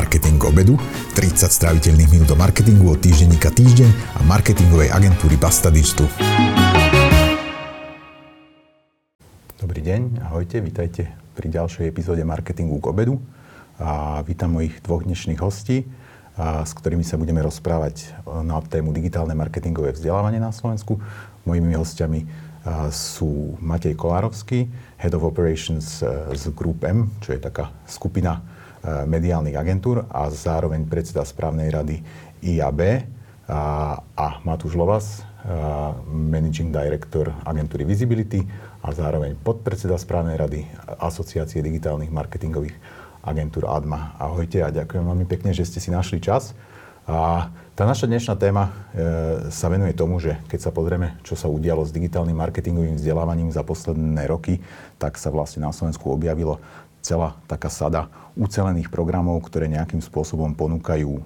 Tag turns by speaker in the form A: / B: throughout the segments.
A: Marketing obedu, 30 stráviteľných minút do marketingu od týždenníka Týždeň a marketingovej agentúry Basta Digital. Dobrý deň, ahojte, vítajte pri ďalšej epizóde Marketingu k obedu. A vítam mojich dvoch dnešných hostí, a s ktorými sa budeme rozprávať na tému digitálne marketingové vzdelávanie na Slovensku. Mojimi hostiami sú Matej Kolárovský, Head of Operations z Group M, čo je taká skupina mediálnych agentúr a zároveň predseda správnej rady IAB a, a Matúš Lovas, eh, Managing Director agentúry Visibility a zároveň podpredseda správnej rady Asociácie digitálnych marketingových agentúr ADMA. Ahojte a ďakujem veľmi pekne, že ste si našli čas. A tá naša dnešná téma sa venuje tomu, že keď sa pozrieme, čo sa udialo s digitálnym marketingovým vzdelávaním za posledné roky, tak sa vlastne na Slovensku objavilo celá taká sada ucelených programov, ktoré nejakým spôsobom ponúkajú e,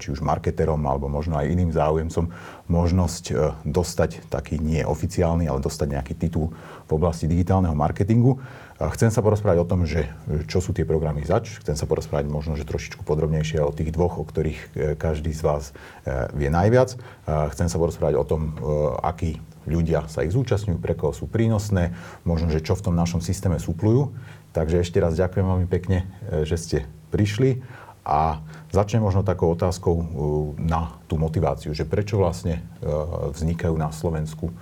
A: či už marketerom alebo možno aj iným záujemcom možnosť e, dostať taký nie oficiálny, ale dostať nejaký titul v oblasti digitálneho marketingu. Chcem sa porozprávať o tom, že e, čo sú tie programy zač. Chcem sa porozprávať možno, že trošičku podrobnejšie o tých dvoch, o ktorých každý z vás vie najviac. Chcem sa porozprávať o tom, akí ľudia sa ich zúčastňujú, pre koho sú prínosné, možno, že čo v tom našom systéme súplujú. Takže ešte raz ďakujem veľmi pekne, e, že ste prišli a začnem možno takou otázkou e, na tú motiváciu, že prečo vlastne e, vznikajú na Slovensku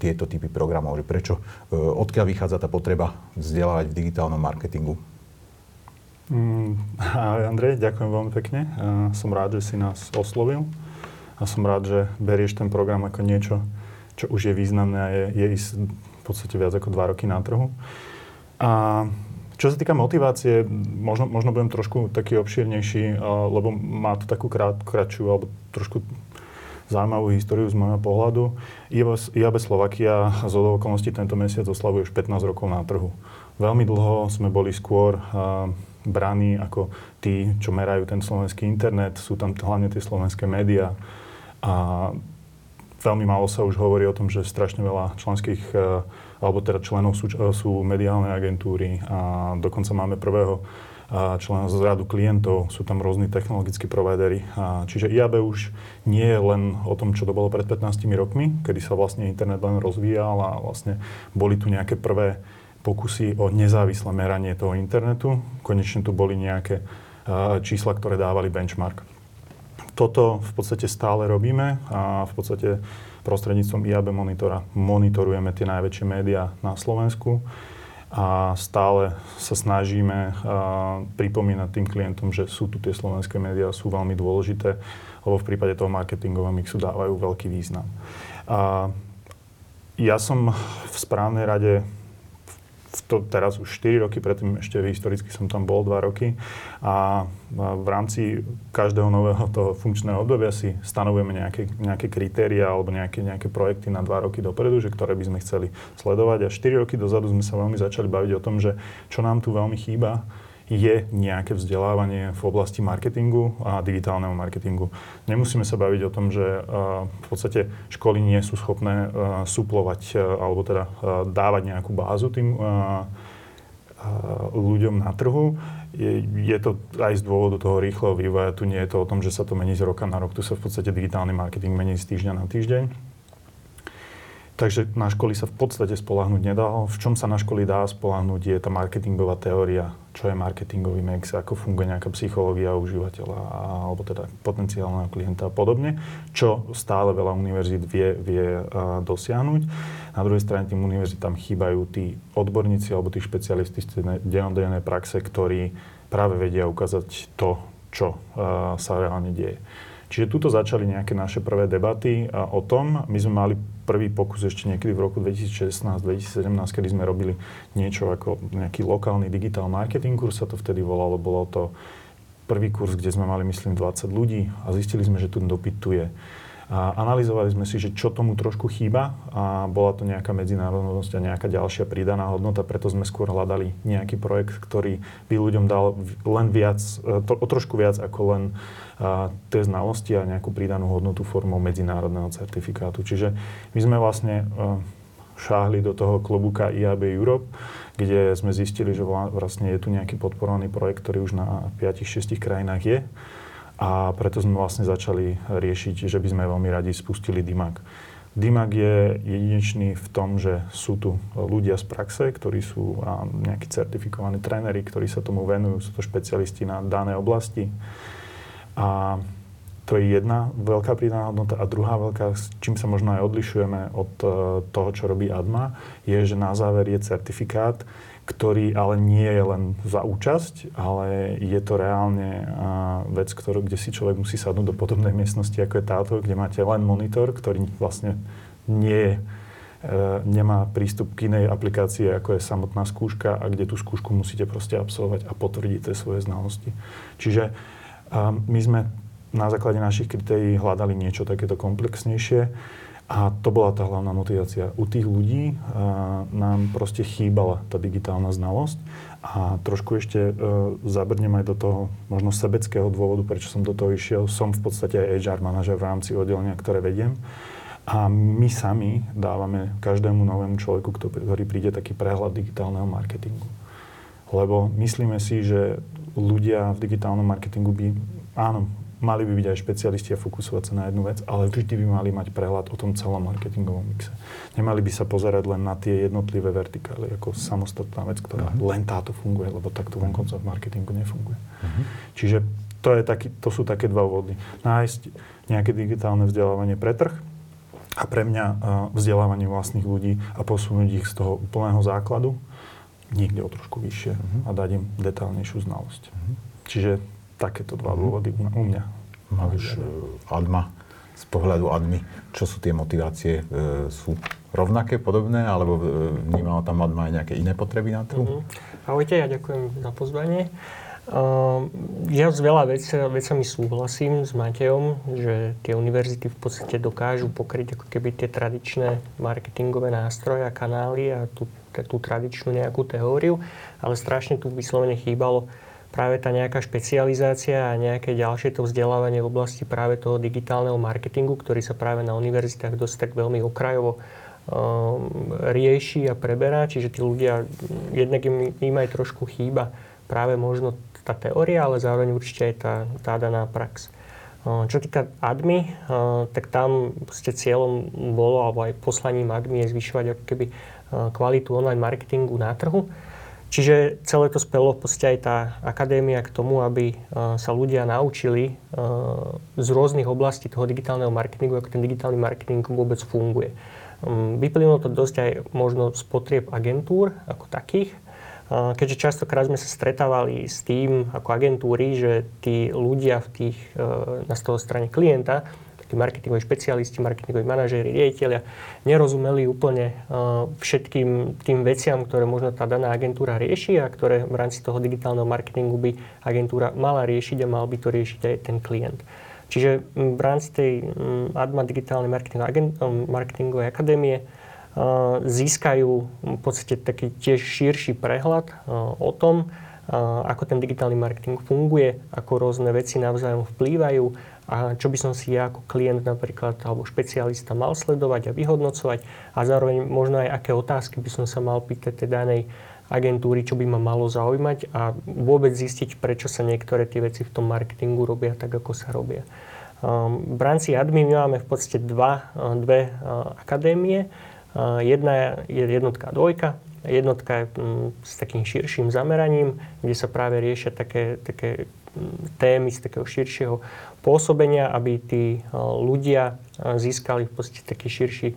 A: tieto typy programov, že prečo, odkiaľ vychádza tá potreba vzdelávať v digitálnom marketingu?
B: Mm, Andrej, ďakujem veľmi pekne. Som rád, že si nás oslovil a som rád, že berieš ten program ako niečo, čo už je významné a je, je v podstate viac ako dva roky na trhu. A čo sa týka motivácie, možno, možno budem trošku taký obšírnejší, lebo má to takú krát, kratšiu alebo trošku zaujímavú históriu z môjho pohľadu. IAB Slovakia z okolností tento mesiac oslavuje už 15 rokov na trhu. Veľmi dlho sme boli skôr braní ako tí, čo merajú ten slovenský internet, sú tam hlavne tie slovenské médiá. A veľmi málo sa už hovorí o tom, že strašne veľa členských alebo teda členov sú, sú mediálne agentúry a dokonca máme prvého člena z radu klientov, sú tam rôzni technologickí providery. Čiže IAB už nie je len o tom, čo to bolo pred 15 rokmi, kedy sa vlastne internet len rozvíjal a vlastne boli tu nejaké prvé pokusy o nezávislé meranie toho internetu. Konečne tu boli nejaké čísla, ktoré dávali benchmark. Toto v podstate stále robíme a v podstate prostredníctvom IAB monitora monitorujeme tie najväčšie médiá na Slovensku a stále sa snažíme pripomínať tým klientom, že sú tu tie slovenské médiá, sú veľmi dôležité, lebo v prípade toho marketingového mixu dávajú veľký význam. A ja som v správnej rade to teraz už 4 roky, predtým ešte historicky som tam bol 2 roky. A v rámci každého nového toho funkčného obdobia si stanovujeme nejaké, nejaké kritéria alebo nejaké, nejaké projekty na 2 roky dopredu, že ktoré by sme chceli sledovať. A 4 roky dozadu sme sa veľmi začali baviť o tom, že čo nám tu veľmi chýba, je nejaké vzdelávanie v oblasti marketingu a digitálneho marketingu. Nemusíme sa baviť o tom, že v podstate školy nie sú schopné suplovať alebo teda dávať nejakú bázu tým ľuďom na trhu. Je, je to aj z dôvodu toho rýchleho vývoja. Tu nie je to o tom, že sa to mení z roka na rok. Tu sa v podstate digitálny marketing mení z týždňa na týždeň. Takže na školy sa v podstate spolahnuť nedá. V čom sa na školy dá spolahnuť je tá marketingová teória, čo je marketingový mix, ako funguje nejaká psychológia užívateľa alebo teda potenciálneho klienta a podobne, čo stále veľa univerzít vie, vie dosiahnuť. Na druhej strane tým univerzitám chýbajú tí odborníci alebo tí špecialisti z denodennej praxe, ktorí práve vedia ukázať to, čo sa reálne deje. Čiže tuto začali nejaké naše prvé debaty o tom. My sme mali prvý pokus ešte niekedy v roku 2016-2017, kedy sme robili niečo ako nejaký lokálny digitál marketing kurz, sa to vtedy volalo. Bolo to prvý kurz, kde sme mali, myslím, 20 ľudí a zistili sme, že tu dopyt tu je. A analyzovali sme si, že čo tomu trošku chýba a bola to nejaká medzinárodnosť a nejaká ďalšia pridaná hodnota, preto sme skôr hľadali nejaký projekt, ktorý by ľuďom dal len viac, e, o trošku viac ako len a, tie znalosti a nejakú pridanú hodnotu formou medzinárodného certifikátu. Čiže my sme vlastne e, šáhli do toho klobuka IAB Europe, kde sme zistili, že vlastne je tu nejaký podporovaný projekt, ktorý už na 5-6 krajinách je. A preto sme vlastne začali riešiť, že by sme veľmi radi spustili DIMAG. DIMAG je jedinečný v tom, že sú tu ľudia z praxe, ktorí sú nejakí certifikovaní tréneri, ktorí sa tomu venujú, sú to špecialisti na dané oblasti. A to je jedna veľká pridaná hodnota. A druhá veľká, s čím sa možno aj odlišujeme od e, toho, čo robí ADMA, je, že na záver je certifikát, ktorý ale nie je len za účasť, ale je to reálne e, vec, ktorú, kde si človek musí sadnúť do podobnej miestnosti, ako je táto, kde máte len monitor, ktorý vlastne nie je, e, nemá prístup k inej aplikácii, ako je samotná skúška a kde tú skúšku musíte proste absolvovať a potvrdiť tie svoje znalosti. Čiže my sme na základe našich kritérií hľadali niečo takéto komplexnejšie. A to bola tá hlavná motivácia. U tých ľudí a, nám proste chýbala tá digitálna znalosť. A trošku ešte e, zabrnem aj do toho možno sebeckého dôvodu, prečo som do toho išiel. Som v podstate aj HR manažer v rámci oddelenia, ktoré vediem. A my sami dávame každému novému človeku, ktorý príde, taký prehľad digitálneho marketingu. Lebo myslíme si, že ľudia v digitálnom marketingu by, áno, mali by byť aj špecialisti a fokusovať sa na jednu vec, ale vždy by mali mať prehľad o tom celom marketingovom mixe. Nemali by sa pozerať len na tie jednotlivé vertikály ako samostatná vec, ktorá uh-huh. len táto funguje, lebo takto vonkoncov v marketingu nefunguje. Uh-huh. Čiže to, je taký, to sú také dva vody. Nájsť nejaké digitálne vzdelávanie pre trh a pre mňa vzdelávanie vlastných ľudí a posunúť ich z toho úplného základu niekde o trošku vyššie uh-huh. a dať im detálnejšiu znalosť. Uh-huh. Čiže takéto dva dôvody u mňa.
A: Máš Adma, z pohľadu Admy, čo sú tie motivácie? E, sú rovnaké, podobné, alebo e, vnímala tam Adma aj nejaké iné potreby na trhu?
C: Mm-hmm. Ahojte, ja ďakujem za pozvanie. Uh, ja s veľa vec, vecami súhlasím s Matejom, že tie univerzity v podstate dokážu pokryť ako keby tie tradičné marketingové nástroje a kanály a tú, tú tradičnú nejakú teóriu, ale strašne tu vyslovene chýbalo práve tá nejaká špecializácia a nejaké ďalšie to vzdelávanie v oblasti práve toho digitálneho marketingu, ktorý sa práve na univerzitách dosť tak veľmi okrajovo um, rieši a preberá. Čiže tí ľudia, jednak im, im aj trošku chýba práve možno tá teória, ale zároveň určite aj tá, tá daná prax. Uh, čo týka ADMI, uh, tak tam cieľom bolo, alebo aj poslaním ADMI je zvyšovať keby uh, kvalitu online marketingu na trhu. Čiže celé to spelo v podstate aj tá akadémia k tomu, aby e, sa ľudia naučili e, z rôznych oblastí toho digitálneho marketingu, ako ten digitálny marketing vôbec funguje. Mm, vyplynulo to dosť aj možno z potrieb agentúr ako takých, e, keďže častokrát sme sa stretávali s tým ako agentúry, že tí ľudia v tých, na toho strane klienta tí marketingoví špecialisti, marketingoví manažéri, riaditeľia nerozumeli úplne uh, všetkým tým veciam, ktoré možno tá daná agentúra rieši a ktoré v rámci toho digitálneho marketingu by agentúra mala riešiť a mal by to riešiť aj ten klient. Čiže v rámci tej ADMA digitálnej marketingovej akadémie uh, získajú v podstate taký tiež širší prehľad o tom, ako ten digitálny marketing funguje, ako rôzne veci navzájom vplývajú, a čo by som si ja ako klient napríklad alebo špecialista mal sledovať a vyhodnocovať a zároveň možno aj aké otázky by som sa mal pýtať tej danej agentúry, čo by ma malo zaujímať a vôbec zistiť, prečo sa niektoré tie veci v tom marketingu robia tak, ako sa robia. Um, v rámci admin máme v podstate dva, uh, dve uh, akadémie. Uh, jedna je jednotka a dvojka. Jednotka je um, s takým širším zameraním, kde sa práve riešia také, také témy z takého širšieho pôsobenia, aby tí e, ľudia e, získali v podstate taký širší e,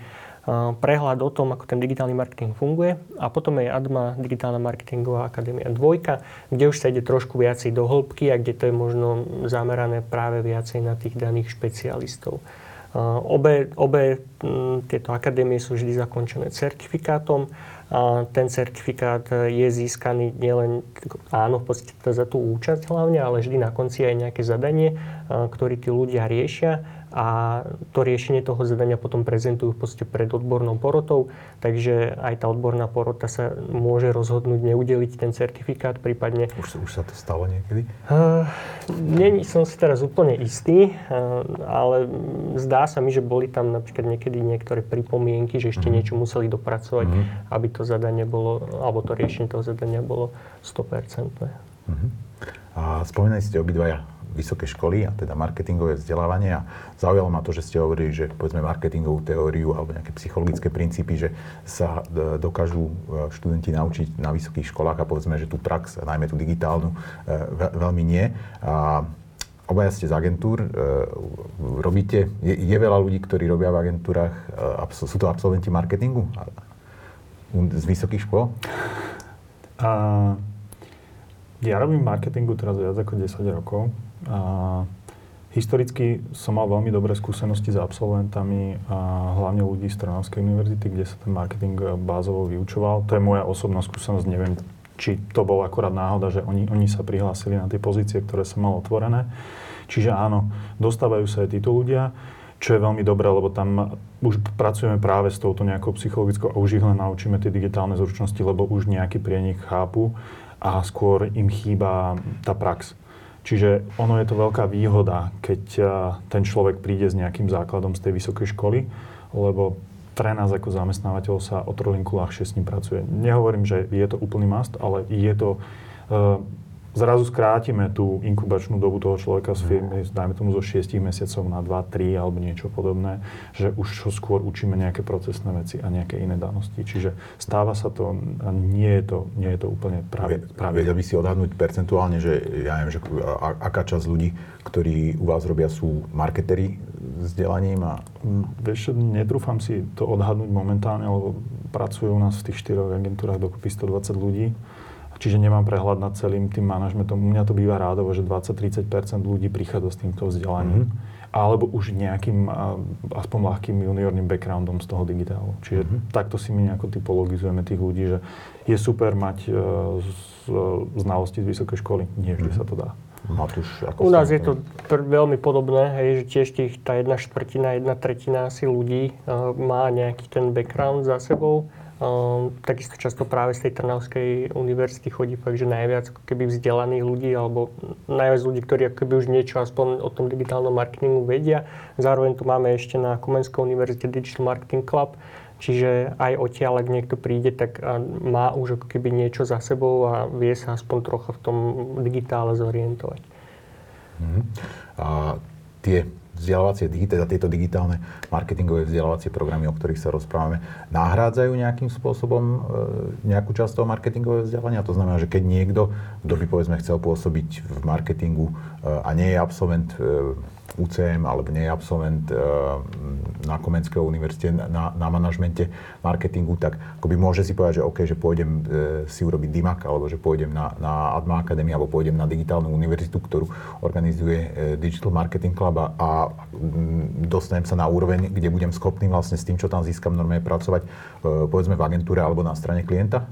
C: prehľad o tom, ako ten digitálny marketing funguje. A potom je ADMA, Digitálna marketingová akadémia 2, kde už sa ide trošku viacej do hĺbky a kde to je možno zamerané práve viacej na tých daných špecialistov. Obe, obe tieto akadémie sú vždy zakončené certifikátom ten certifikát je získaný nielen, áno, v podstate za tú účasť hlavne, ale vždy na konci aj nejaké zadanie, ktoré tí ľudia riešia a to riešenie toho zadania potom prezentujú v podstate pred odbornou porotou, takže aj tá odborná porota sa môže rozhodnúť neudeliť ten certifikát, prípadne...
A: Už, už sa to stalo niekedy?
C: Uh, nie som si teraz úplne istý, uh, ale zdá sa mi, že boli tam napríklad niekedy niektoré pripomienky, že ešte uh-huh. niečo museli dopracovať, uh-huh. aby to zadanie bolo, alebo to riešenie toho zadania bolo 100%. Uh-huh.
A: A spomínali ste obidvaja vysoké školy, a teda marketingové vzdelávanie. A zaujalo ma to, že ste hovorili, že povedzme marketingovú teóriu alebo nejaké psychologické princípy, že sa e, dokážu e, študenti naučiť na vysokých školách a povedzme, že tú prax, najmä tú digitálnu, e, veľmi nie. A obaja ste z agentúr, robíte, je, je veľa ľudí, ktorí robia v agentúrach, sú to absolventi marketingu z vysokých škôl?
B: A, ja robím marketingu teraz viac ako 10 rokov. A historicky som mal veľmi dobré skúsenosti s absolventami a hlavne ľudí z Trnavskej univerzity, kde sa ten marketing bázovo vyučoval. To je moja osobná skúsenosť, neviem, či to bola akorát náhoda, že oni, oni sa prihlásili na tie pozície, ktoré som mal otvorené. Čiže áno, dostávajú sa aj títo ľudia, čo je veľmi dobré, lebo tam už pracujeme práve s touto nejakou psychologickou a už ich len naučíme tie digitálne zručnosti, lebo už nejaký prienik chápu a skôr im chýba tá prax. Čiže ono je to veľká výhoda, keď ten človek príde s nejakým základom z tej vysokej školy, lebo pre nás ako zamestnávateľ sa o trolinku ľahšie s ním pracuje. Nehovorím, že je to úplný must, ale je to zrazu skrátime tú inkubačnú dobu toho človeka z firmy, dajme tomu zo 6 mesiacov na 2, 3 alebo niečo podobné, že už skôr učíme nejaké procesné veci a nejaké iné danosti. Čiže stáva sa to a nie je to, nie je to úplne práve.
A: Vedel by si odhadnúť percentuálne, že ja neviem, že aká časť ľudí, ktorí u vás robia, sú marketeri vzdelaním a...
B: Mm, vieš, netrúfam si to odhadnúť momentálne, lebo pracujú u nás v tých štyroch agentúrach dokopy 120 ľudí Čiže nemám prehľad nad celým tým manažmentom. U mňa to býva rádovo, že 20-30% ľudí prichádza s týmto vzdelaním. Mm-hmm alebo už nejakým aspoň ľahkým juniorným backgroundom z toho digitálu. Čiže mm-hmm. takto si my nejako typologizujeme tých ľudí, že je super mať uh, z, uh, znalosti z vysokej školy. Nie vždy mm-hmm. sa to dá.
C: Matúš, ako U nás je to pr- veľmi podobné, hej, že tiež tých, tá jedna štvrtina, jedna tretina asi ľudí uh, má nejaký ten background za sebou takisto často práve z tej Trnavskej univerzity chodí fakt, že najviac ako keby vzdelaných ľudí alebo najviac ľudí, ktorí ako keby už niečo aspoň o tom digitálnom marketingu vedia. Zároveň tu máme ešte na Komenskej univerzite Digital Marketing Club, čiže aj odtiaľ, ak niekto príde, tak má už ako keby niečo za sebou a vie sa aspoň trocha v tom digitále zorientovať.
A: Mm-hmm. A tie vzdelávacie, teda tieto digitálne marketingové vzdelávacie programy, o ktorých sa rozprávame, nahrádzajú nejakým spôsobom e, nejakú časť toho marketingového vzdelania? To znamená, že keď niekto, kto by povedzme chcel pôsobiť v marketingu e, a nie je absolvent e, UCM alebo nie je absolvent eh, na Komenskej univerzite na, na manažmente marketingu, tak akoby môže si povedať, že OK, že pôjdem eh, si urobiť DIMAK alebo že pôjdem na, na Adma Academy alebo pôjdem na digitálnu univerzitu, ktorú organizuje eh, Digital Marketing Club a, a mm, dostanem sa na úroveň, kde budem schopný vlastne s tým, čo tam získam normálne pracovať, povedzme v agentúre alebo na strane klienta?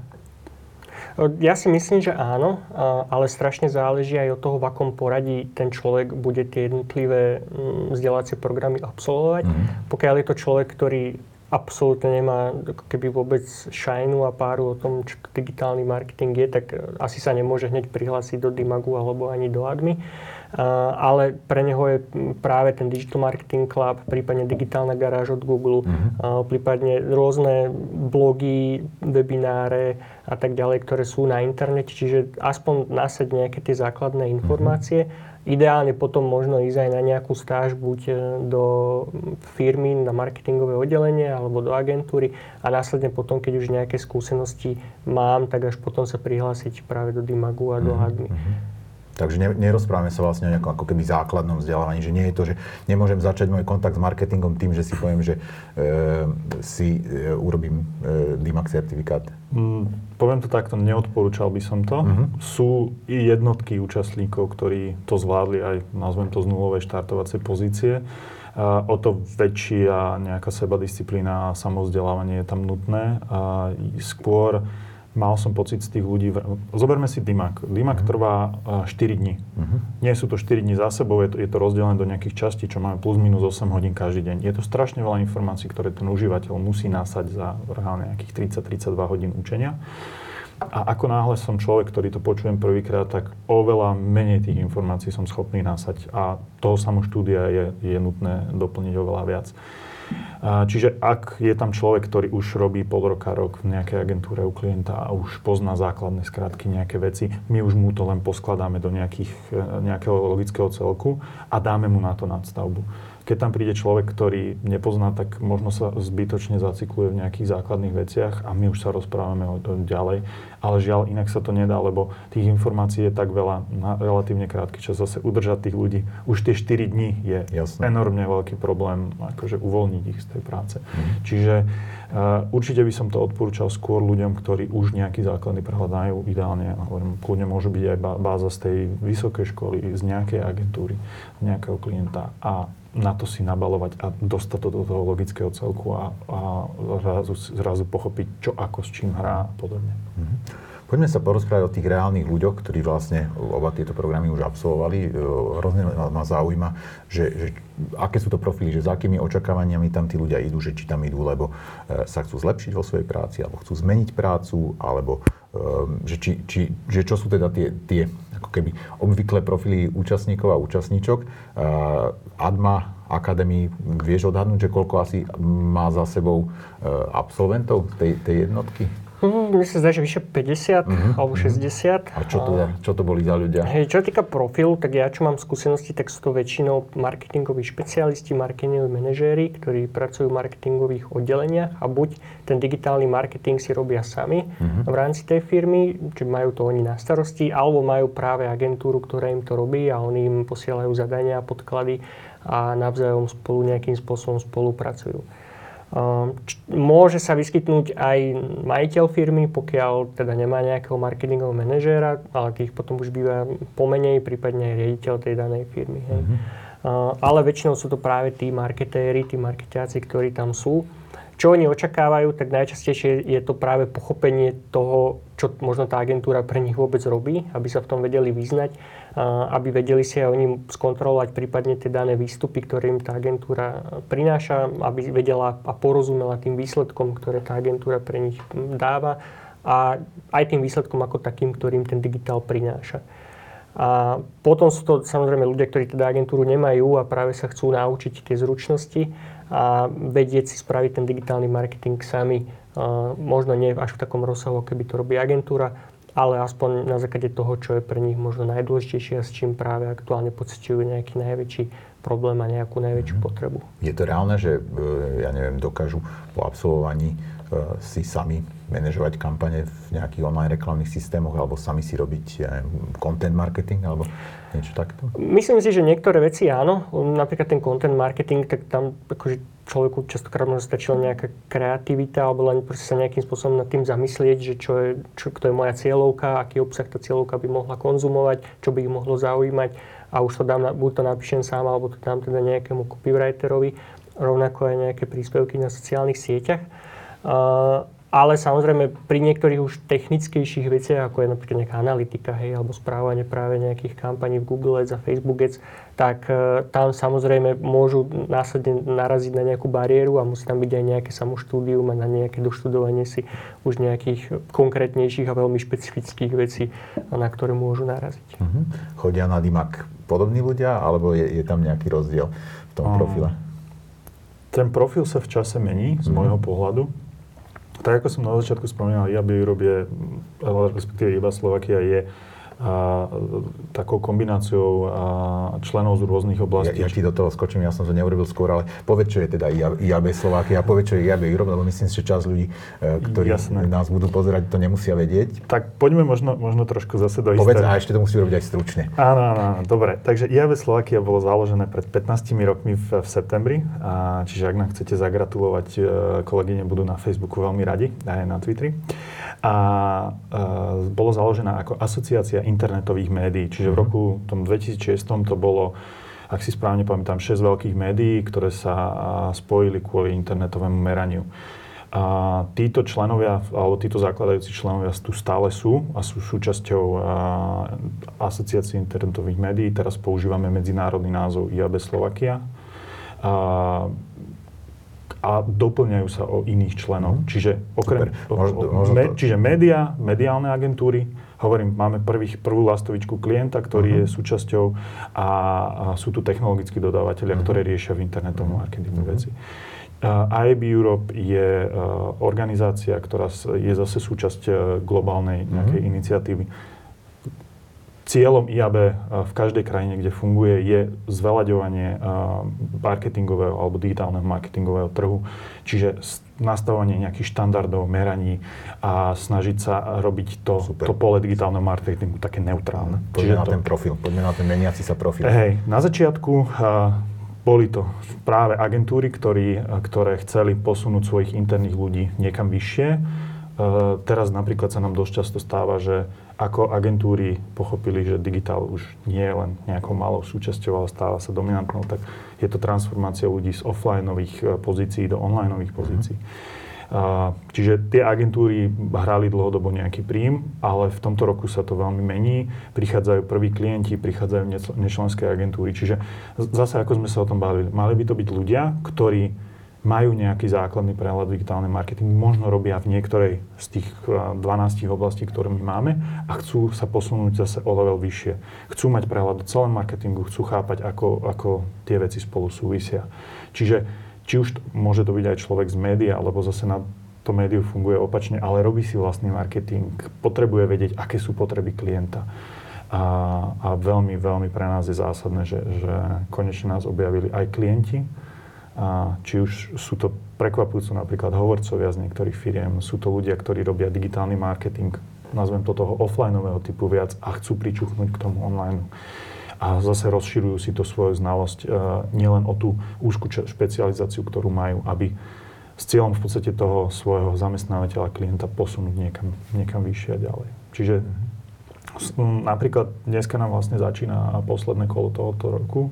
C: Ja si myslím, že áno, ale strašne záleží aj od toho, v akom poradí ten človek bude tie jednotlivé mm, vzdelávacie programy absolvovať. Mm-hmm. Pokiaľ je to človek, ktorý absolútne nemá keby vôbec šajnu a páru o tom, čo digitálny marketing je, tak asi sa nemôže hneď prihlásiť do Dimagu alebo ani do Admy ale pre neho je práve ten Digital Marketing Club, prípadne digitálna garáž od Google, uh-huh. prípadne rôzne blogy, webináre a tak ďalej, ktoré sú na internete, čiže aspoň nasať nejaké tie základné informácie. Uh-huh. Ideálne potom možno ísť aj na nejakú stáž buď e, do firmy na marketingové oddelenie alebo do agentúry a následne potom, keď už nejaké skúsenosti mám, tak až potom sa prihlásiť práve do Dimagu a do. Hadmy.
A: Takže ne, nerozprávame sa vlastne o nejakom ako keby základnom vzdelávaní, že nie je to, že nemôžem začať môj kontakt s marketingom tým, že si poviem, že e, si e, urobím e, DIMAC certifikát.
B: Mm, poviem to takto, neodporúčal by som to. Uh-huh. Sú i jednotky účastníkov, ktorí to zvládli aj, nazvem to, z nulovej štartovacej pozície. A o to väčšia nejaká sebadisciplína a samozdelávanie je tam nutné. A skôr mal som pocit z tých ľudí, zoberme si DIMAK. DIMAK uh-huh. trvá 4 dní. Uh-huh. Nie sú to 4 dní za sebou, je to, je to rozdelené do nejakých častí, čo máme plus minus 8 hodín každý deň. Je to strašne veľa informácií, ktoré ten užívateľ musí nasať za reálne nejakých 30-32 hodín učenia. A ako náhle som človek, ktorý to počujem prvýkrát, tak oveľa menej tých informácií som schopný nasať. A toho samo štúdia je, je nutné doplniť oveľa viac. Čiže ak je tam človek, ktorý už robí pol roka, rok v nejakej agentúre u klienta a už pozná základné skratky, nejaké veci, my už mu to len poskladáme do nejakých, e, nejakého logického celku a dáme mu na to nadstavbu. Keď tam príde človek, ktorý nepozná, tak možno sa zbytočne zacikluje v nejakých základných veciach a my už sa rozprávame o tom ďalej. Ale žiaľ, inak sa to nedá, lebo tých informácií je tak veľa na relatívne krátky čas. Zase udržať tých ľudí už tie 4 dní je Jasne. enormne veľký problém, akože uvoľniť ich z tej práce. Mm. Čiže uh, určite by som to odporúčal skôr ľuďom, ktorí už nejaký základný prehľad majú. Ideálne, hovorím, kľudne môže byť aj báza z tej vysokej školy, z nejakej agentúry, nejakého klienta. A na to si nabalovať a dostať to do toho logického celku a, a zrazu, zrazu pochopiť, čo ako s čím hrá a podobne. Mm-hmm.
A: Poďme sa porozprávať o tých reálnych ľuďoch, ktorí vlastne oba tieto programy už absolvovali. E, hrozne ma zaujíma, že, že aké sú to profily, že za akými očakávaniami tam tí ľudia idú, že či tam idú, lebo e, sa chcú zlepšiť vo svojej práci, alebo chcú zmeniť prácu, alebo že, či, či, že čo sú teda tie, tie ako keby obvyklé profily účastníkov a účastníčok. ADMA Akadémii, vieš odhadnúť, že koľko asi má za sebou absolventov tej, tej jednotky?
C: Mm, sa zdá, že vyše 50 mm-hmm. alebo 60.
A: A čo to, a, čo to boli za ľudia?
C: Hej, čo týka profilu, tak ja čo mám skúsenosti, tak sú to väčšinou marketingoví špecialisti, marketingoví manažéri, ktorí pracujú v marketingových oddeleniach a buď ten digitálny marketing si robia sami mm-hmm. v rámci tej firmy, či majú to oni na starosti, alebo majú práve agentúru, ktorá im to robí a oni im posielajú zadania, podklady a navzájom spolu nejakým spôsobom spolupracujú. Ehm, môže sa vyskytnúť aj majiteľ firmy, pokiaľ teda nemá nejakého marketingového manažéra, ale tých potom už býva pomenej, prípadne aj riaditeľ tej danej firmy. Hej. Mm-hmm. Ale väčšinou sú to práve tí marketéri, tí marketiaci, ktorí tam sú. Čo oni očakávajú, tak najčastejšie je to práve pochopenie toho, čo možno tá agentúra pre nich vôbec robí, aby sa v tom vedeli vyznať aby vedeli si aj oni skontrolovať prípadne tie dané výstupy, ktoré im tá agentúra prináša, aby vedela a porozumela tým výsledkom, ktoré tá agentúra pre nich dáva a aj tým výsledkom ako takým, ktorým ten digitál prináša. A potom sú to samozrejme ľudia, ktorí teda agentúru nemajú a práve sa chcú naučiť tie zručnosti a vedieť si spraviť ten digitálny marketing sami. Možno nie až v takom rozsahu, keby to robí agentúra, ale aspoň na základe toho, čo je pre nich možno najdôležitejšie a s čím práve aktuálne pocitujú nejaký najväčší problém a nejakú najväčšiu potrebu.
A: Je to reálne, že e, ja neviem, dokážu po absolvovaní si sami manažovať kampane v nejakých online reklamných systémoch alebo sami si robiť content marketing alebo niečo takto?
C: Myslím si, že niektoré veci áno. Napríklad ten content marketing, tak tam akože človeku častokrát možno stačila nejaká kreativita alebo len sa nejakým spôsobom nad tým zamyslieť, že čo je, čo, kto je moja cieľovka, aký obsah tá cieľovka by mohla konzumovať, čo by ich mohlo zaujímať a už to dám, buď to napíšem sám, alebo to dám teda nejakému copywriterovi, rovnako aj nejaké príspevky na sociálnych sieťach. Uh, ale samozrejme pri niektorých už technickejších veciach, ako je napríklad nejaká analytika, hej, alebo správanie práve nejakých kampaní v Google Ads a Facebook Ads, tak e, tam samozrejme môžu následne naraziť na nejakú bariéru a musí tam byť aj nejaké samoštúdium a na nejaké doštudovanie si už nejakých konkrétnejších a veľmi špecifických vecí, na ktoré môžu naraziť.
A: Uh-huh. Chodia na DIMAK podobní ľudia, alebo je, je tam nejaký rozdiel v tom um, profile?
B: Ten profil sa v čase mení z uh-huh. môjho pohľadu tak ako som na začiatku spomínal, IAB je, respektíve iba Slovakia je a, takou kombináciou a, členov z rôznych oblastí.
A: Ja, ja ti do toho skočím, ja som to neurobil skôr, ale povedz, čo je teda IAB Slovákia, povedz, čo je IAB Europe, lebo myslím si, že čas ľudí, e, ktorí Jasné. nás budú pozerať, to nemusia vedieť.
B: Tak poďme možno, možno trošku zase do
A: Povedz, a ešte to musí robiť aj stručne.
B: Áno, áno, áno, dobre. Takže IAB Slovakia bolo založené pred 15 rokmi v, v septembri, a, čiže ak nám chcete zagratulovať, e, kolegyne budú na Facebooku veľmi radi, aj na Twitteri. A, a e, bolo založené ako asociácia internetových médií. Čiže v mhm. roku tom 2006 to bolo ak si správne pamätám, 6 veľkých médií, ktoré sa spojili kvôli internetovému meraniu. A títo členovia, alebo títo zakladajúci členovia tu stále sú a sú súčasťou asociácie internetových médií. Teraz používame medzinárodný názov IAB Slovakia. A, a doplňajú sa o iných členov. Mm. Čiže okrem, Možno, možno me, čiže média, mediálne agentúry, Hovorím, máme prvých, prvú lastovičku klienta, ktorý uh-huh. je súčasťou a, a sú tu technologickí dodávateľia, uh-huh. ktorí riešia v internetovom marketingu uh-huh. veci. IAB Europe je uh, organizácia, ktorá je zase súčasť uh, globálnej nejakej uh-huh. iniciatívy cieľom IAB eh, v každej krajine, kde funguje, je zveľaďovanie marketingového alebo digitálneho marketingového trhu, čiže nastavovanie nejakých štandardov, meraní a snažiť sa robiť to, to pole digitálneho marketingu také neutrálne.
A: Poďme čiže na to, ten profil, poďme na ten meniaci sa profil.
B: Hej, na začiatku uh, boli to práve agentúry, ktorí, ktoré chceli posunúť svojich interných ľudí niekam vyššie. Uh, teraz napríklad sa nám dosť často stáva, že ako agentúry pochopili, že digitál už nie je len nejakou malou súčasťou, ale stáva sa dominantnou, tak je to transformácia ľudí z offlineových eh, pozícií do onlineových mhm. pozícií. Čiže tie agentúry hrali dlhodobo nejaký príjm, ale v tomto roku sa to veľmi mení. Prichádzajú prví klienti, prichádzajú nečlenské agentúry. Čiže zase, ako sme sa o tom bavili, mali by to byť ľudia, ktorí majú nejaký základný prehľad digitálnej marketing, možno robia v niektorej z tých 12 oblastí, ktoré my máme a chcú sa posunúť zase o level vyššie. Chcú mať prehľad o celom marketingu, chcú chápať, ako, ako tie veci spolu súvisia. Čiže či už môže to byť aj človek z média, alebo zase na to médiu funguje opačne, ale robí si vlastný marketing, potrebuje vedieť, aké sú potreby klienta. A, a veľmi, veľmi pre nás je zásadné, že, že konečne nás objavili aj klienti, a či už sú to prekvapujúco napríklad hovorcovia z niektorých firiem, sú to ľudia, ktorí robia digitálny marketing, nazvem to toho offlineového typu viac a chcú pričuchnúť k tomu online. A zase rozširujú si to svoju znalosť uh, nielen o tú úzku špecializáciu, ktorú majú, aby s cieľom v podstate toho svojho zamestnávateľa, klienta posunúť niekam, niekam vyššie a ďalej. Čiže napríklad dneska nám vlastne začína posledné kolo tohoto roku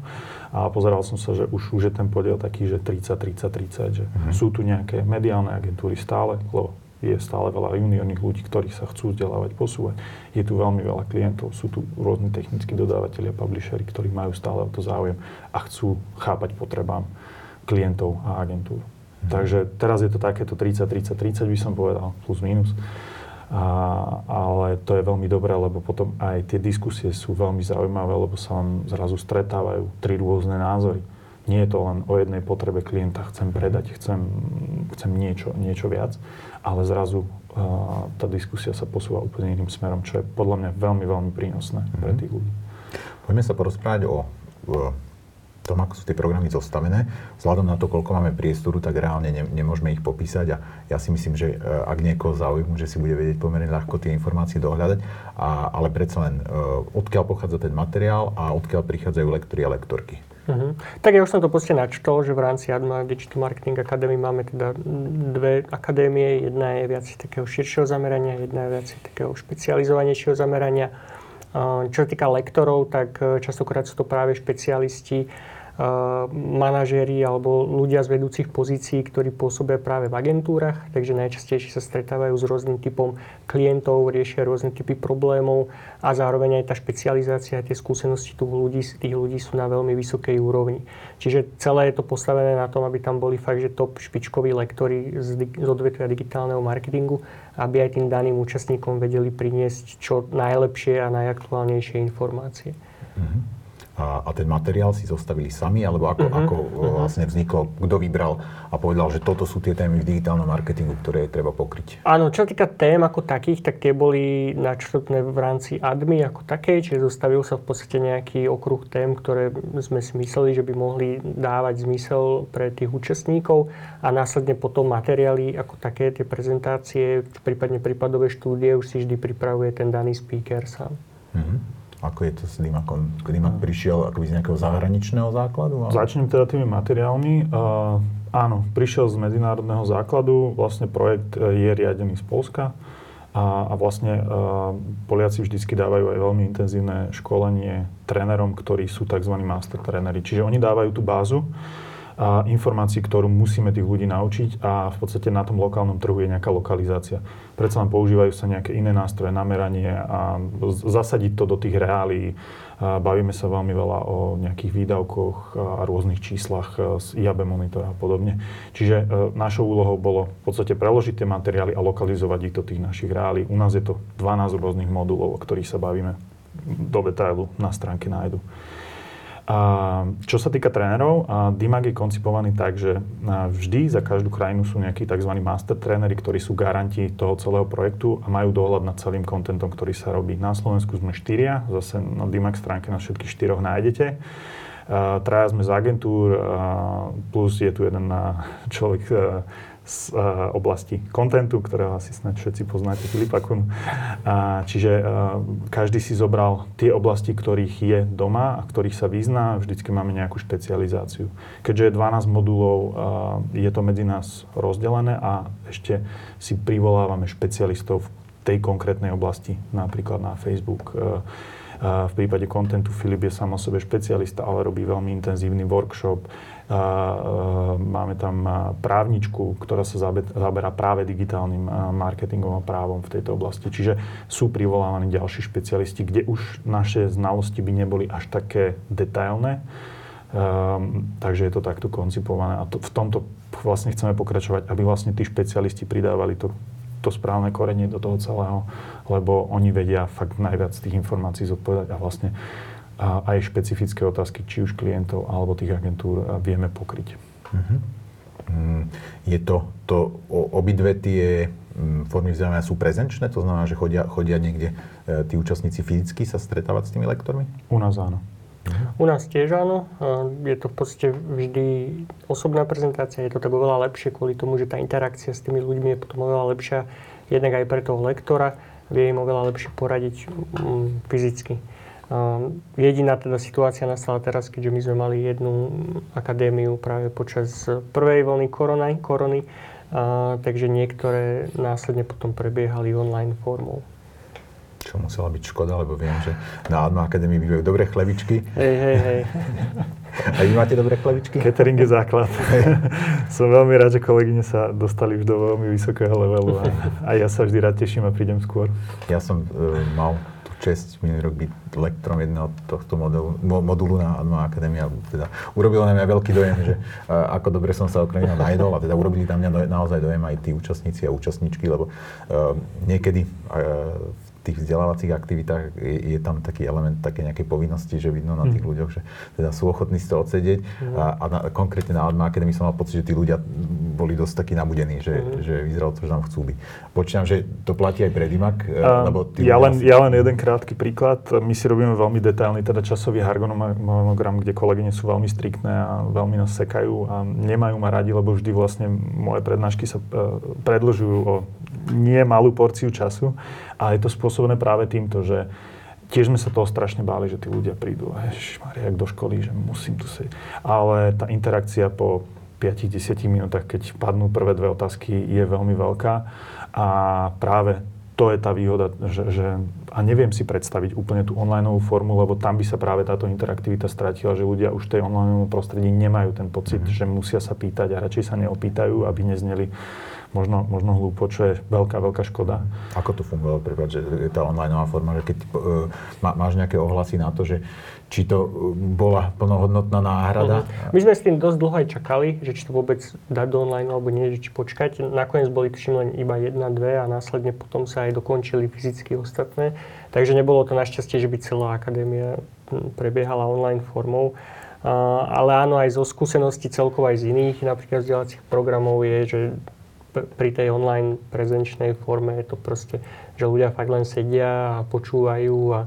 B: a pozeral som sa, že už, už je ten podiel taký, že 30, 30, 30, že uh-huh. sú tu nejaké mediálne agentúry stále, lebo je stále veľa juniorných ľudí, ktorí sa chcú vzdelávať, posúvať. Je tu veľmi veľa klientov, sú tu rôzni technickí dodávateľia, publishery, ktorí majú stále o to záujem a chcú chápať potrebám klientov a agentúr. Uh-huh. Takže teraz je to takéto 30, 30, 30 by som povedal, plus minus. A, ale to je veľmi dobré, lebo potom aj tie diskusie sú veľmi zaujímavé, lebo sa vám zrazu stretávajú tri rôzne názory. Nie je to len o jednej potrebe klienta, chcem predať, chcem, chcem niečo, niečo viac, ale zrazu uh, tá diskusia sa posúva úplne iným smerom, čo je podľa mňa veľmi, veľmi prínosné mm-hmm. pre mhm. tých ľudí.
A: Poďme sa porozprávať o, o tom, ako sú tie programy zostavené. Vzhľadom na to, koľko máme priestoru, tak reálne ne, nemôžeme ich popísať a ja si myslím, že e, ak niekoho zaujímu, že si bude vedieť pomerne ľahko tie informácie dohľadať, a, ale predsa len uh, odkiaľ pochádza ten materiál a odkiaľ prichádzajú lektory a lektorky.
C: Uh-huh. Tak ja už som to proste načtol, že v rámci Adma Digital Marketing Academy máme teda dve akadémie. Jedna je viac takého širšieho zamerania, jedna je viac takého špecializovanejšieho zamerania. Čo sa týka lektorov, tak e, častokrát sú to práve špecialisti, manažéri alebo ľudia z vedúcich pozícií, ktorí pôsobia práve v agentúrach, takže najčastejšie sa stretávajú s rôznym typom klientov, riešia rôzne typy problémov a zároveň aj tá špecializácia a tie skúsenosti tých ľudí, tých ľudí sú na veľmi vysokej úrovni. Čiže celé je to postavené na tom, aby tam boli fakt, že top špičkoví lektori z, z odvetvia digitálneho marketingu, aby aj tým daným účastníkom vedeli priniesť čo najlepšie a najaktuálnejšie informácie.
A: Mm-hmm. A, a ten materiál si zostavili sami, alebo ako, uh-huh, ako uh-huh. vlastne vzniklo, kto vybral a povedal, že toto sú tie témy v digitálnom marketingu, ktoré je treba pokryť?
C: Áno, čo týka tém ako takých, tak tie boli načrtnuté v rámci ADMI ako takej, čiže zostavil sa v podstate nejaký okruh tém, ktoré sme si mysleli, že by mohli dávať zmysel pre tých účastníkov a následne potom materiály ako také, tie prezentácie, prípadne prípadové štúdie už si vždy pripravuje ten daný speaker sám. Uh-huh.
A: Ako je to s Dimakom? Dimak prišiel akoby z nejakého zahraničného základu?
B: Ale... Začnem teda tými materiálmi. Uh, áno, prišiel z medzinárodného základu. Vlastne projekt e, je riadený z Polska. A, a vlastne uh, Poliaci vždycky dávajú aj veľmi intenzívne školenie trénerom, ktorí sú tzv. master tréneri. Čiže oni dávajú tú bázu informácií, ktorú musíme tých ľudí naučiť a v podstate na tom lokálnom trhu je nejaká lokalizácia. Predsa len používajú sa nejaké iné nástroje, nameranie a zasadiť to do tých reálií. Bavíme sa veľmi veľa o nejakých výdavkoch a rôznych číslach z IAB monitora a podobne. Čiže e, našou úlohou bolo v podstate preložiť tie materiály a lokalizovať ich do tých našich reálií. U nás je to 12 rôznych modulov, o ktorých sa bavíme do detailu na stránke nájdu. A čo sa týka trénerov, DIMAG je koncipovaný tak, že vždy za každú krajinu sú nejakí tzv. master tréneri, ktorí sú garanti toho celého projektu a majú dohľad nad celým kontentom, ktorý sa robí. Na Slovensku sme štyria, zase na DIMAG stránke na všetkých štyroch nájdete. Traja sme z agentúr, plus je tu jeden človek z uh, oblasti kontentu, ktorého asi snad všetci poznáte, Filipa Kun. Uh, čiže uh, každý si zobral tie oblasti, ktorých je doma a ktorých sa vyzná. Vždycky máme nejakú špecializáciu. Keďže je 12 modulov, uh, je to medzi nás rozdelené a ešte si privolávame špecialistov v tej konkrétnej oblasti, napríklad na Facebook. V prípade kontentu Filip je sám o sebe špecialista, ale robí veľmi intenzívny workshop Máme tam právničku, ktorá sa zaberá práve digitálnym marketingom a právom v tejto oblasti. Čiže sú privolávaní ďalší špecialisti, kde už naše znalosti by neboli až také detailné. Um, takže je to takto koncipované a to, v tomto vlastne chceme pokračovať, aby vlastne tí špecialisti pridávali to, to správne korenie do toho celého, lebo oni vedia fakt najviac tých informácií zodpovedať a vlastne a aj špecifické otázky, či už klientov alebo tých agentúr vieme pokryť. Uh-huh.
A: Je to, to obidve tie mm, formy vzdelávania sú prezenčné? To znamená, že chodia, chodia niekde e, tí účastníci fyzicky sa stretávať s tými lektormi?
B: U nás áno.
C: Uh-huh. U nás tiež áno. Je to v podstate vždy osobná prezentácia. Je to tak oveľa lepšie kvôli tomu, že tá interakcia s tými ľuďmi je potom oveľa lepšia. Jednak aj pre toho lektora vie im oveľa lepšie poradiť mm, fyzicky. Ehm, jediná teda situácia nastala teraz, keďže my sme mali jednu akadémiu práve počas prvej vlny korony, korony a, takže niektoré následne potom prebiehali online formou.
A: Čo musela byť škoda, lebo viem, že na Adma Akadémii bývajú dobré chlebičky.
C: Hej, hej, hej.
A: A vy máte dobré chlebičky?
B: Catering je základ. Som veľmi rád, že kolegyne sa dostali už do veľmi vysokého levelu a, a ja sa vždy rád teším a prídem skôr.
A: Ja som uh, mal čest minulý rok byť lektorom jedného tohto modelu, modulu na Adma Akadémia. Teda urobilo na mňa veľký dojem, že ako dobre som sa okrem iného najdol a teda urobili tam mňa naozaj dojem aj tí účastníci a účastníčky, lebo niekedy uh, tých vzdelávacích aktivitách je, je tam taký element také nejakej povinnosti, že vidno na tých mm. ľuďoch, že teda sú ochotní si to odsediť. Mm. A, a na, konkrétne na Adma Academy som mal pocit, že tí ľudia boli dosť takí nabudení, že, mm. že vyzeralo to, že tam chcú byť. Počítam, že to platí aj pre Dimak?
B: Lebo ja, len, ja len jeden krátky príklad. My si robíme veľmi detailný teda časový harmonogram, kde kolegyne sú veľmi striktné a veľmi nás sekajú a nemajú ma radi, lebo vždy vlastne moje prednášky sa uh, predlžujú o nie malú porciu času. A je to spôsobené práve týmto, že tiež sme sa toho strašne báli, že tí ľudia prídu, ježišmarja, jak do školy, že musím tu sedieť. Ale tá interakcia po 5-10 minútach, keď padnú prvé dve otázky, je veľmi veľká. A práve to je tá výhoda, že, že a neviem si predstaviť úplne tú online formu, lebo tam by sa práve táto interaktivita stratila, že ľudia už v tej online prostredí nemajú ten pocit, mm-hmm. že musia sa pýtať a radšej sa neopýtajú, aby nezneli možno, možno hlúpo, čo je veľká, veľká škoda.
A: Ako to fungovalo, prepáč, že tá online forma, že keď uh, má, máš nejaké ohlasy na to, že či to e, bola plnohodnotná náhrada?
C: Uh-huh. My sme s tým dosť dlho aj čakali, že či to vôbec dať do online alebo nie, či počkať. Nakoniec boli tuším len iba jedna, dve a následne potom sa aj dokončili fyzicky ostatné. Takže nebolo to našťastie, že by celá akadémia prebiehala online formou. Ale áno, aj zo skúseností celkovo aj z iných napríklad vzdelávacích programov je, že pri tej online prezenčnej forme je to proste, že ľudia fakt len sedia a počúvajú a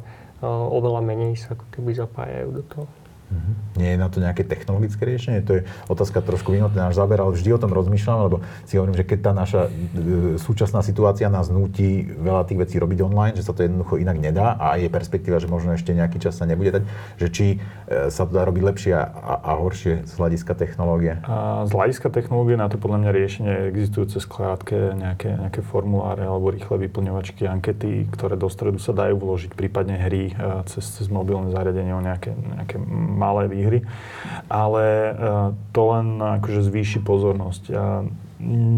C: oveľa menej sa ako keby zapájajú do toho.
A: Mm-hmm. Nie je na to nejaké technologické riešenie? To je otázka trošku mimo náš záber, ale vždy o tom rozmýšľam, lebo si hovorím, že keď tá naša e, súčasná situácia nás nutí veľa tých vecí robiť online, že sa to jednoducho inak nedá a je perspektíva, že možno ešte nejaký čas sa nebude dať, že či e, sa to dá robiť lepšie a, a horšie z hľadiska technológie?
B: A z hľadiska technológie na to podľa mňa riešenie existujúce skládke, nejaké, nejaké formuláre alebo rýchle vyplňovačky, ankety, ktoré do stredu sa dajú vložiť, prípadne hry e, cez, cez mobilné zariadenie o nejaké, nejaké malé výhry, ale e, to len akože zvýši pozornosť. Ja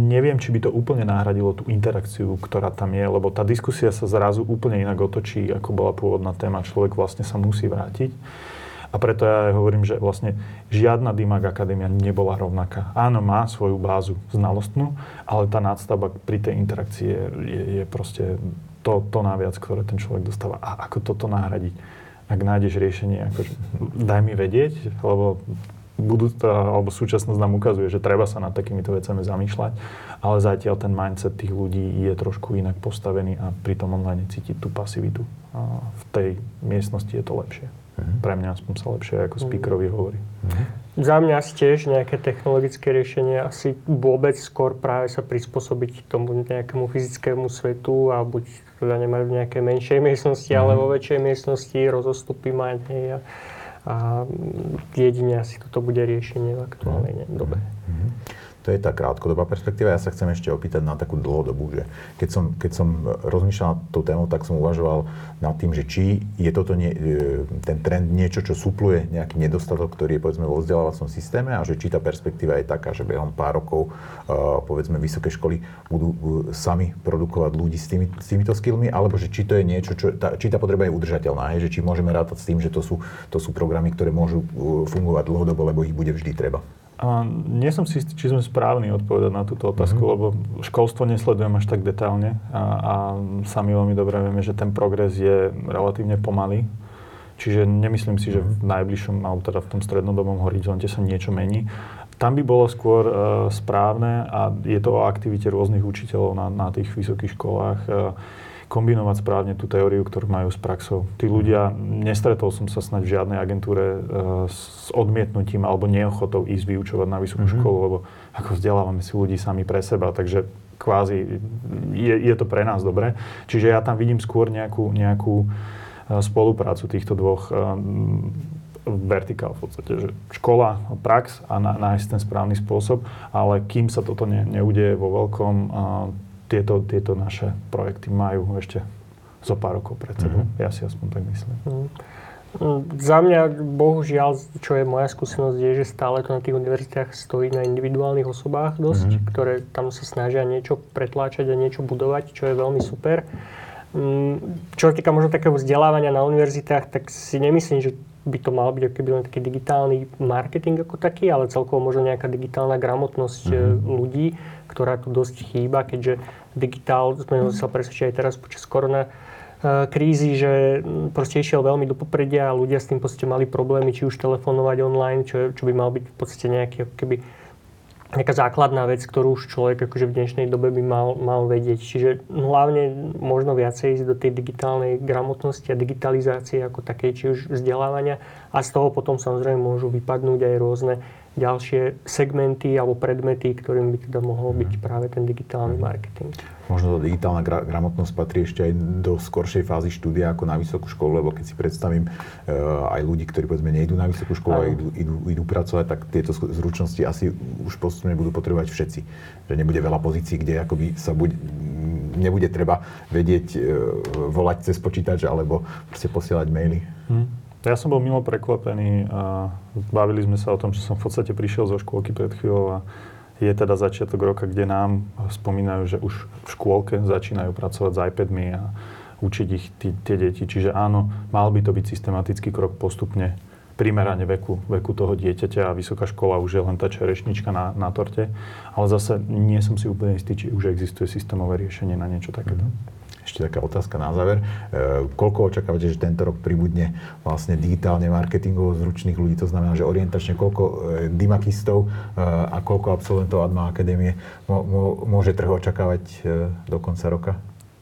B: neviem, či by to úplne nahradilo tú interakciu, ktorá tam je, lebo tá diskusia sa zrazu úplne inak otočí, ako bola pôvodná téma. Človek vlastne sa musí vrátiť. A preto ja hovorím, že vlastne žiadna DIMAG akadémia nebola rovnaká. Áno, má svoju bázu znalostnú, ale tá nadstavba pri tej interakcii je, je, je proste to, to naviac, ktoré ten človek dostáva. A ako toto nahradiť? Ak nájdeš riešenie, akože daj mi vedieť, lebo budú, alebo súčasnosť nám ukazuje, že treba sa nad takýmito vecami zamýšľať, ale zatiaľ ten mindset tých ľudí je trošku inak postavený a pri tom online cítiť tú pasivitu. A v tej miestnosti je to lepšie. Uh-huh. Pre mňa aspoň sa lepšie ako mhm. speakerovi hovorí. Uh-huh.
C: Za mňa tiež nejaké technologické riešenie asi vôbec skôr práve sa prispôsobiť tomu nejakému fyzickému svetu a buď teda nemajú v nejakej menšej miestnosti, mm-hmm. ale mhm. vo väčšej miestnosti rozostupy mať. Hej, a, a jedine asi toto bude riešenie v aktuálnej dobe. Mm-hmm.
A: To je tá krátkodobá perspektíva. Ja sa chcem ešte opýtať na takú dlhodobú, že keď som, keď som rozmýšľal nad tou témou, tak som uvažoval nad tým, že či je toto nie, e, ten trend niečo, čo supluje nejaký nedostatok, ktorý je povedzme vo vzdelávacom systéme a že či tá perspektíva je taká, že behom pár rokov uh, povedzme vysoké školy budú sami produkovať ľudí s, tými, s týmito skillmi, alebo že či to je niečo, čo, tá, či tá potreba je udržateľná, hej, že či môžeme rátať s tým, že to sú, to sú programy, ktoré môžu fungovať dlhodobo, lebo ich bude vždy treba.
B: A nie som si istý, či sme správni odpovedať na túto otázku, mm-hmm. lebo školstvo nesledujem až tak detailne a, a sami veľmi dobre vieme, že ten progres je relatívne pomalý. Čiže nemyslím si, že v mhm. najbližšom, alebo teda v tom strednodobom horizonte sa niečo mení. Tam by bolo skôr uh, správne a je to o aktivite rôznych učiteľov na, na tých vysokých školách. Uh, kombinovať správne tú teóriu, ktorú majú s praxou. Tí ľudia, nestretol som sa snať v žiadnej agentúre uh, s odmietnutím alebo neochotou ísť vyučovať na vysokú mm-hmm. školu, lebo ako vzdelávame si ľudí sami pre seba, takže kvázi je, je to pre nás dobre. Čiže ja tam vidím skôr nejakú, nejakú uh, spoluprácu týchto dvoch uh, vertikál v podstate, že škola, prax a nájsť ten správny spôsob, ale kým sa toto ne, neudeje vo veľkom, tieto, tieto naše projekty majú ešte zo pár rokov pred sebou. Mm-hmm. Ja si aspoň tak myslím. Mm.
C: Za mňa, bohužiaľ, čo je moja skúsenosť, je, že stále to na tých univerzitách stojí na individuálnych osobách dosť, mm-hmm. ktoré tam sa snažia niečo pretláčať a niečo budovať, čo je veľmi super. Mm, čo sa týka možno takého vzdelávania na univerzitách, tak si nemyslím, že by to mal byť keby len taký digitálny marketing ako taký, ale celkovo možno nejaká digitálna gramotnosť mm-hmm. ľudí, ktorá tu dosť chýba, keďže digitál, sme sa presvedčiť aj teraz počas korona, eh, krízy, že proste išiel veľmi do popredia a ľudia s tým podstate mali problémy, či už telefonovať online, čo, čo by mal byť v podstate nejaký keby nejaká základná vec, ktorú už človek akože v dnešnej dobe by mal, mal vedieť. Čiže hlavne možno viacej ísť do tej digitálnej gramotnosti a digitalizácie ako takej, či už vzdelávania. A z toho potom samozrejme môžu vypadnúť aj rôzne ďalšie segmenty alebo predmety, ktorým by teda mohol byť mhm. práve ten digitálny marketing.
A: Možno tá digitálna gra- gramotnosť patrí ešte aj do skoršej fázy štúdia ako na vysokú školu, lebo keď si predstavím uh, aj ľudí, ktorí povedzme nejdú na vysokú školu a idú, idú, idú pracovať, tak tieto zručnosti asi už postupne budú potrebovať všetci. Že nebude veľa pozícií, kde akoby sa bude, nebude treba vedieť uh, volať cez počítač alebo proste posielať maily. Hmm.
B: Ja som bol mimo prekvapený a bavili sme sa o tom, že som v podstate prišiel zo škôlky pred chvíľou a je teda začiatok roka, kde nám spomínajú, že už v škôlke začínajú pracovať s iPadmi a učiť ich tí, tie deti. Čiže áno, mal by to byť systematický krok postupne primerane veku, veku toho dieťaťa a vysoká škola už je len tá čerešnička na, na torte. Ale zase nie som si úplne istý, či už existuje systémové riešenie na niečo takéto. Mm-hmm.
A: Ešte taká otázka na záver. E, koľko očakávate, že tento rok pribudne vlastne digitálne marketingovo zručných ľudí? To znamená, že orientačne koľko e, dimakistov e, a koľko absolventov Adma Akadémie môže trh očakávať do konca roka?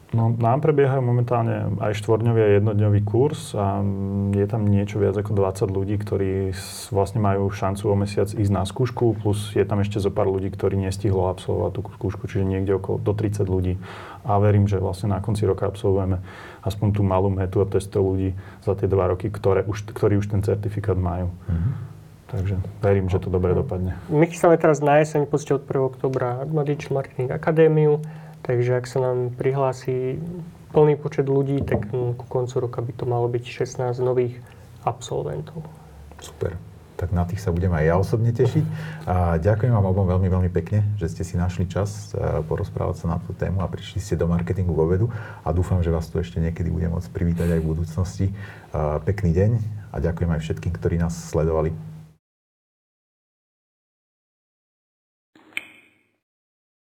B: No, nám prebiehajú momentálne aj štvorňový a jednodňový kurz a je tam niečo viac ako 20 ľudí, ktorí vlastne majú šancu o mesiac ísť na skúšku, plus je tam ešte zo pár ľudí, ktorí nestihlo absolvovať tú skúšku, čiže niekde okolo do 30 ľudí. A verím, že vlastne na konci roka absolvujeme aspoň tú malú metu a testov ľudí za tie dva roky, ktoré už, ktorí už ten certifikát majú. Mm-hmm. Takže verím, že to dobre dopadne.
C: My chystáme teraz na jeseň, od 1. oktobra Admadič Marketing Akadémiu Takže ak sa nám prihlási plný počet ľudí, tak ku koncu roka by to malo byť 16 nových absolventov.
A: Super. Tak na tých sa budem aj ja osobne tešiť. A ďakujem vám obom veľmi, veľmi pekne, že ste si našli čas e, porozprávať sa na tú tému a prišli ste do marketingu vo vedu a dúfam, že vás tu ešte niekedy budem môcť privítať aj v budúcnosti. Pekný deň a ďakujem aj všetkým, ktorí nás sledovali.